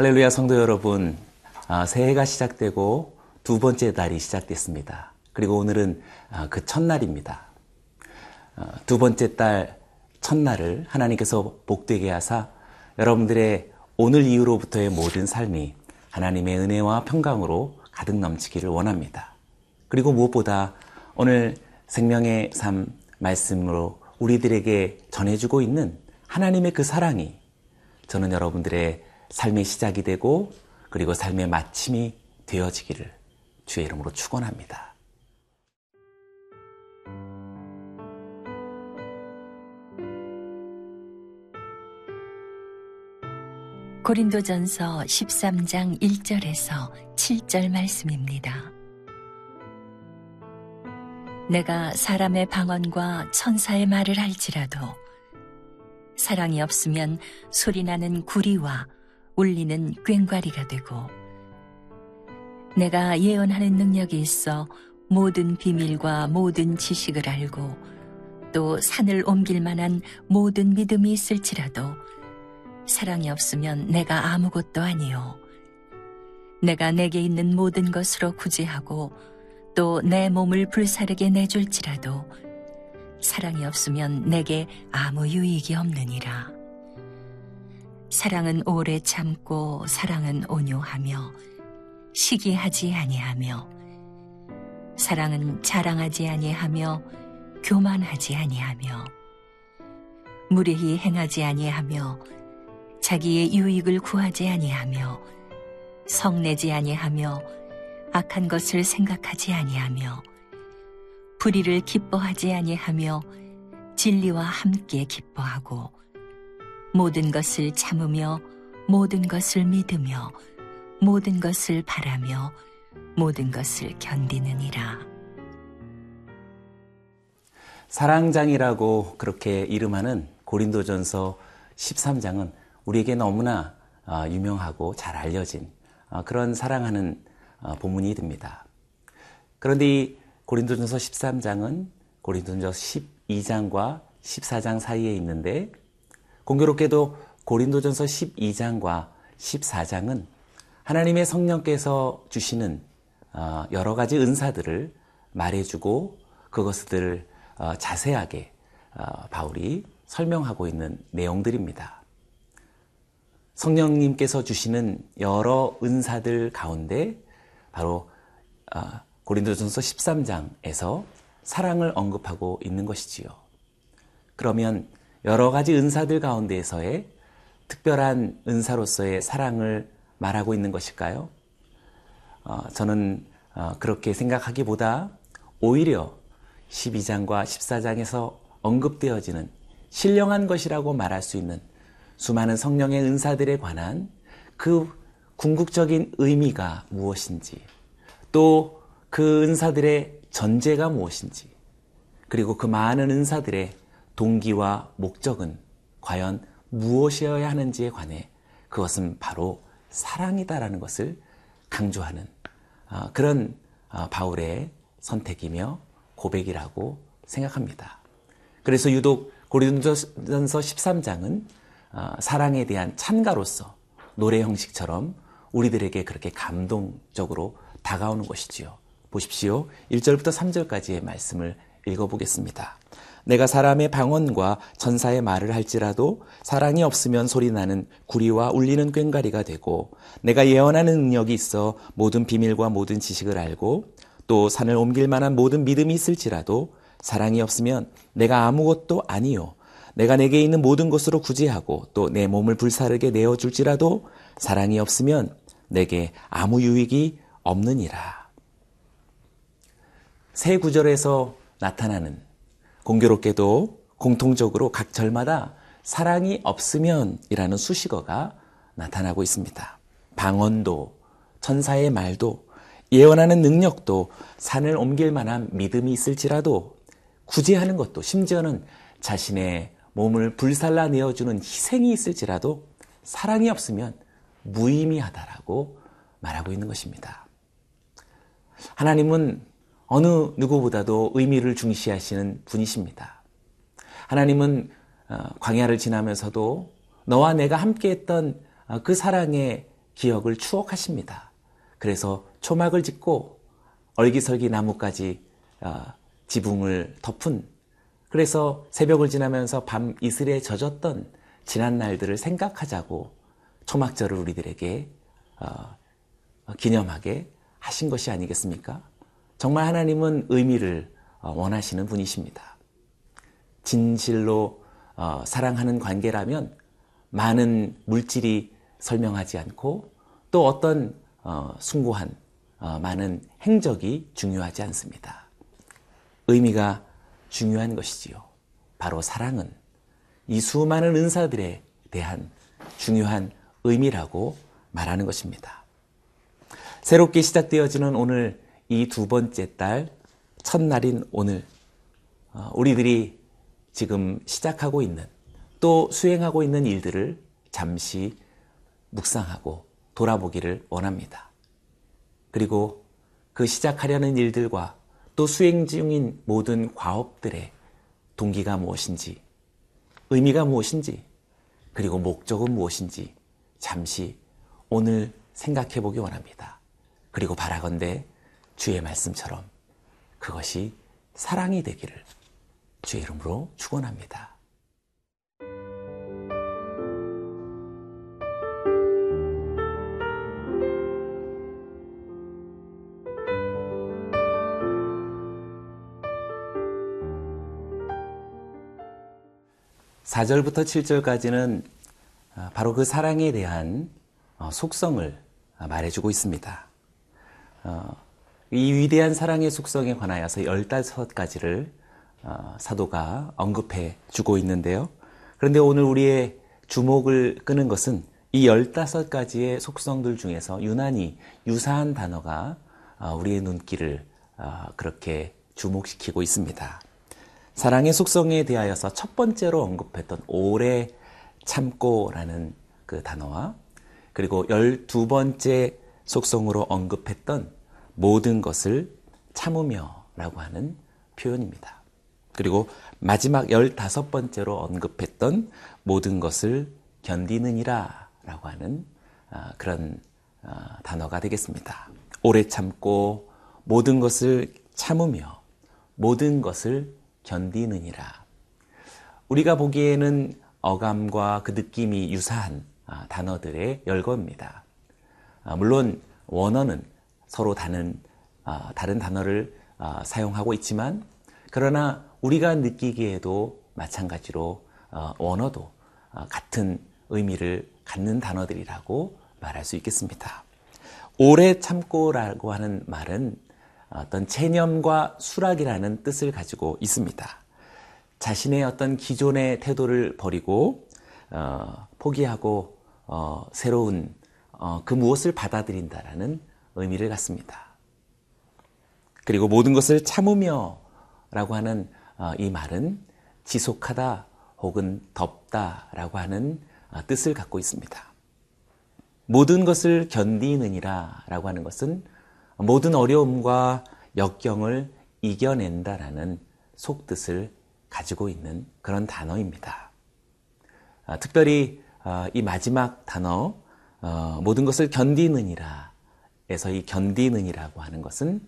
할렐루야 성도 여러분, 아, 새해가 시작되고 두 번째 달이 시작됐습니다. 그리고 오늘은 아, 그 첫날입니다. 아, 두 번째 달 첫날을 하나님께서 복되게 하사 여러분들의 오늘 이후로부터의 모든 삶이 하나님의 은혜와 평강으로 가득 넘치기를 원합니다. 그리고 무엇보다 오늘 생명의 삶 말씀으로 우리들에게 전해주고 있는 하나님의 그 사랑이 저는 여러분들의 삶의 시작이 되고 그리고 삶의 마침이 되어지기를 주의 이름으로 축원합니다. 고린도전서 13장 1절에서 7절 말씀입니다. 내가 사람의 방언과 천사의 말을 할지라도 사랑이 없으면 소리나는 구리와 울리는 꽹과리가 되고 내가 예언하는 능력이 있어 모든 비밀과 모든 지식을 알고 또 산을 옮길 만한 모든 믿음이 있을지라도 사랑이 없으면 내가 아무것도 아니요. 내가 내게 있는 모든 것으로 구제하고 또 내 몸을 불사르게 내줄지라도 사랑이 없으면 내게 아무 유익이 없느니라. 사랑은 오래 참고 사랑은 온유하며 시기하지 아니하며 사랑은 자랑하지 아니하며 교만하지 아니하며 무례히 행하지 아니하며 자기의 유익을 구하지 아니하며 성내지 아니하며 악한 것을 생각하지 아니하며 불의를 기뻐하지 아니하며 진리와 함께 기뻐하고 모든 것을 참으며 모든 것을 믿으며 모든 것을 바라며 모든 것을 견디느니라. 사랑장이라고 그렇게 이름하는 고린도전서 13장은 우리에게 너무나 아, 유명하고 잘 알려진 아, 그런 사랑하는 아, 본문이 됩니다. 그런데 이 고린도전서 13장은 고린도전서 12장과 14장 사이에 있는데 공교롭게도 고린도전서 12장과 14장은 하나님의 성령께서 주시는 어, 여러 가지 은사들을 말해주고 그것들을 어, 자세하게 어, 바울이 설명하고 있는 내용들입니다. 성령님께서 주시는 여러 은사들 가운데 바로 고린도전서 13장에서 사랑을 언급하고 있는 것이지요. 그러면 여러 가지 은사들 가운데에서의 특별한 은사로서의 사랑을 말하고 있는 것일까요? 어, 저는 어, 그렇게 생각하기보다 오히려 12장과 14장에서 언급되어지는 신령한 것이라고 말할 수 있는 수많은 성령의 은사들에 관한 그 궁극적인 의미가 무엇인지 또 그 은사들의 전제가 무엇인지 그리고 그 많은 은사들의 동기와 목적은 과연 무엇이어야 하는지에 관해 그것은 바로 사랑이다라는 것을 강조하는 아, 그런 아, 바울의 선택이며 고백이라고 생각합니다. 그래서 유독 고린도전서 13장은 아, 사랑에 대한 찬가로서 노래 형식처럼 우리들에게 그렇게 감동적으로 다가오는 것이지요. 보십시오. 1절부터 3절까지의 말씀을 읽어보겠습니다. 내가 사람의 방언과 천사의 말을 할지라도 사랑이 없으면 소리나는 구리와 울리는 꽹가리가 되고 내가 예언하는 능력이 있어 모든 비밀과 모든 지식을 알고 또 산을 옮길 만한 모든 믿음이 있을지라도 사랑이 없으면 내가 아무것도 아니요 내가 내게 있는 모든 것으로 구제하고 또 내 몸을 불사르게 내어 줄지라도 사랑이 없으면 내게 아무 유익이 없느니라. 새 구절에서 나타나는 공교롭게도 공통적으로 각 절마다 사랑이 없으면이라는 수식어가 나타나고 있습니다. 방언도, 천사의 말도, 예언하는 능력도, 산을 옮길 만한 믿음이 있을지라도, 구제하는 것도, 심지어는 자신의 몸을 불살라 내어주는 희생이 있을지라도, 사랑이 없으면 무의미하다라고 말하고 있는 것입니다. 하나님은 어느 누구보다도 의미를 중시하시는 분이십니다. 하나님은 어, 광야를 지나면서도 너와 내가 함께했던 어, 그 사랑의 기억을 추억하십니다. 그래서 초막을 짓고 얼기설기 나무까지 어, 지붕을 덮은 그래서 새벽을 지나면서 밤 이슬에 젖었던 지난 날들을 생각하자고 초막절을 우리들에게 어, 기념하게 하신 것이 아니겠습니까? 정말 하나님은 의미를 어, 원하시는 분이십니다. 진실로 어, 사랑하는 관계라면 많은 물질이 설명하지 않고 또 어떤 어, 숭고한 어, 많은 행적이 중요하지 않습니다. 의미가 중요한 것이지요. 바로 사랑은 이 수많은 은사들에 대한 중요한 의미라고 말하는 것입니다. 새롭게 시작되어지는 오늘 이 두 번째 달 첫날인 오늘 어, 우리들이 지금 시작하고 있는 또 수행하고 있는 일들을 잠시 묵상하고 돌아보기를 원합니다. 그리고 그 시작하려는 일들과 또 수행 중인 모든 과업들의 동기가 무엇인지, 의미가 무엇인지, 그리고 목적은 무엇인지 잠시 오늘 생각해 보기 원합니다. 그리고 바라건대 주의 말씀처럼 그것이 사랑이 되기를 주의 이름으로 축원합니다. (4절부터) (7절까지는) 아, 바로 그 사랑에 대한 어, 속성을 말해주고 있습니다. 어, 이 위대한 사랑의 속성에 관하여서 15가지를 어, 사도가 언급해 주고 있는데요. 그런데 오늘 우리의 주목을 끄는 것은 이 15가지의 속성들 중에서 유난히 유사한 단어가 우리의 눈길을 그렇게 주목시키고 있습니다. 사랑의 속성에 대하여서 첫 번째로 언급했던 오래 참고라는 그 단어와 그리고 열두 번째 속성으로 언급했던 모든 것을 참으며 라고 하는 표현입니다. 그리고 마지막 열다섯 번째로 언급했던 모든 것을 견디느니라 라고 하는 아, 그런 아, 단어가 되겠습니다. 오래 참고 모든 것을 참으며 모든 것을 견디느니라. 우리가 보기에는 어감과 그 느낌이 유사한 아, 단어들의 열거입니다. 아, 물론 원어는 서로 다른 아, 다른 단어를 사용하고 있지만 그러나 우리가 느끼기에도 마찬가지로 어, 원어도 같은 의미를 갖는 단어들이라고 말할 수 있겠습니다. 오래 참고라고 하는 말은 어떤 체념과 수락이라는 뜻을 가지고 있습니다. 자신의 어떤 기존의 태도를 버리고 어, 포기하고 어, 새로운 어, 그 무엇을 받아들인다라는 의미를 갖습니다. 그리고 모든 것을 참으며 라고 하는 어, 이 말은 지속하다 혹은 덮다라고 하는 어, 뜻을 갖고 있습니다. 모든 것을 견디느니라 라고 하는 것은 모든 어려움과 역경을 이겨낸다라는 속뜻을 가지고 있는 그런 단어입니다. 아, 특별히 아, 이 마지막 단어 어, 모든 것을 견디느니라 에서 이 견디느니라고 하는 것은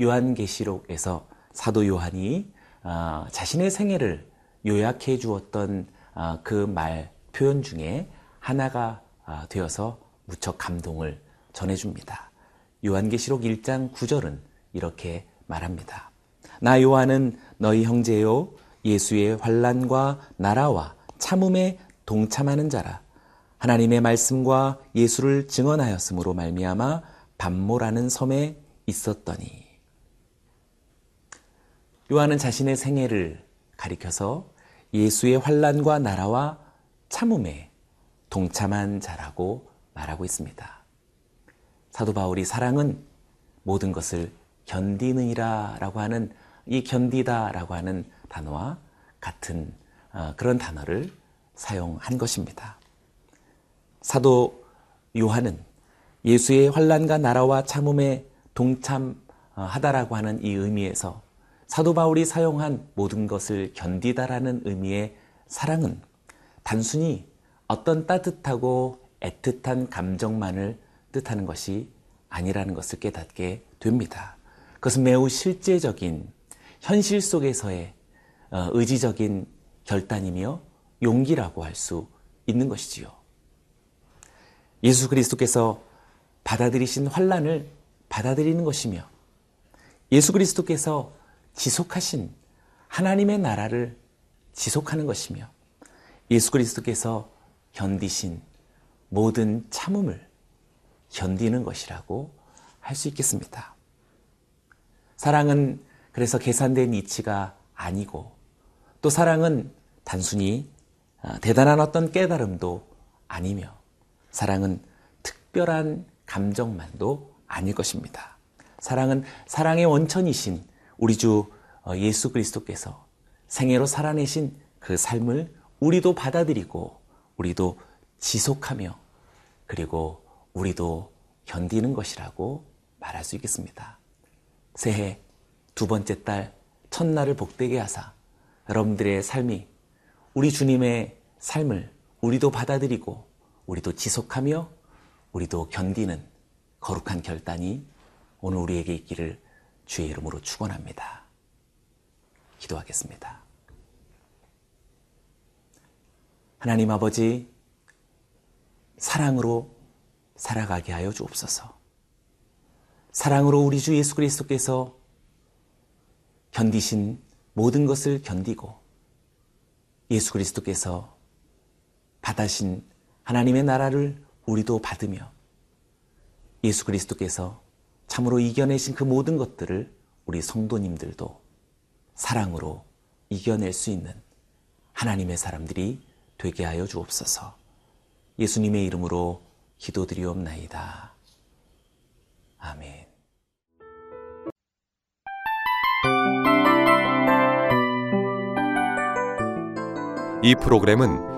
요한계시록에서 사도 요한이 아, 자신의 생애를 요약해 주었던 그 말 표현 중에 하나가 되어서 무척 감동을 전해줍니다. 요한계시록 1장 9절은 이렇게 말합니다. 나 요한은 너희 형제요 예수의 환란과 나라와 참음에 동참하는 자라 하나님의 말씀과 예수를 증언하였으므로 말미암아 반모라는 섬에 있었더니 요한은 자신의 생애를 가리켜서 예수의 환란과 나라와 참음에 동참한 자라고 말하고 있습니다. 사도 바울이 사랑은 모든 것을 견디느니라라고 하는 이 견디다라고 하는 단어와 같은 어, 그런 단어를 사용한 것입니다. 사도 요한은 예수의 환란과 나라와 참음에 동참하다라고 하는 이 의미에서 사도 바울이 사용한 모든 것을 견디다라는 의미의 사랑은 단순히 어떤 따뜻하고 애틋한 감정만을 뜻하는 것이 아니라는 것을 깨닫게 됩니다. 그것은 매우 실제적인 현실 속에서의 어, 의지적인 결단이며 용기라고 할 수 있는 것이지요. 예수 그리스도께서 받아들이신 환란을 받아들이는 것이며 예수 그리스도께서 지속하신 하나님의 나라를 지속하는 것이며 예수 그리스도께서 견디신 모든 참음을 견디는 것이라고 할 수 있겠습니다. 사랑은 그래서 계산된 이치가 아니고 또 사랑은 단순히 아, 대단한 어떤 깨달음도 아니며 사랑은 특별한 감정만도 아닐 것입니다. 사랑은 사랑의 원천이신 우리 주 어, 예수 그리스도께서 생애로 살아내신 그 삶을 우리도 받아들이고 우리도 지속하며 그리고 우리도 견디는 것이라고 말할 수 있겠습니다. 새해 두 번째 달 첫날을 복되게 하사 여러분들의 삶이 우리 주님의 삶을 우리도 받아들이고 우리도 지속하며 우리도 견디는 거룩한 결단이 오늘 우리에게 있기를 주의 이름으로 축원합니다. 기도하겠습니다. 하나님 아버지 사랑으로 살아가게 하여 주옵소서. 사랑으로 우리 주 예수 그리스도께서 견디신 모든 것을 견디고 예수 그리스도께서 받으신 하나님의 나라를 우리도 받으며 예수 그리스도께서 참으로 이겨내신 그 모든 것들을 우리 성도님들도 사랑으로 이겨낼 수 있는 하나님의 사람들이 되게 하여 주옵소서. 예수님의 이름으로 기도드리옵나이다. 아멘. 이 프로그램은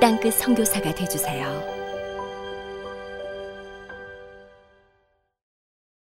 땅끝 성교사가 되주세요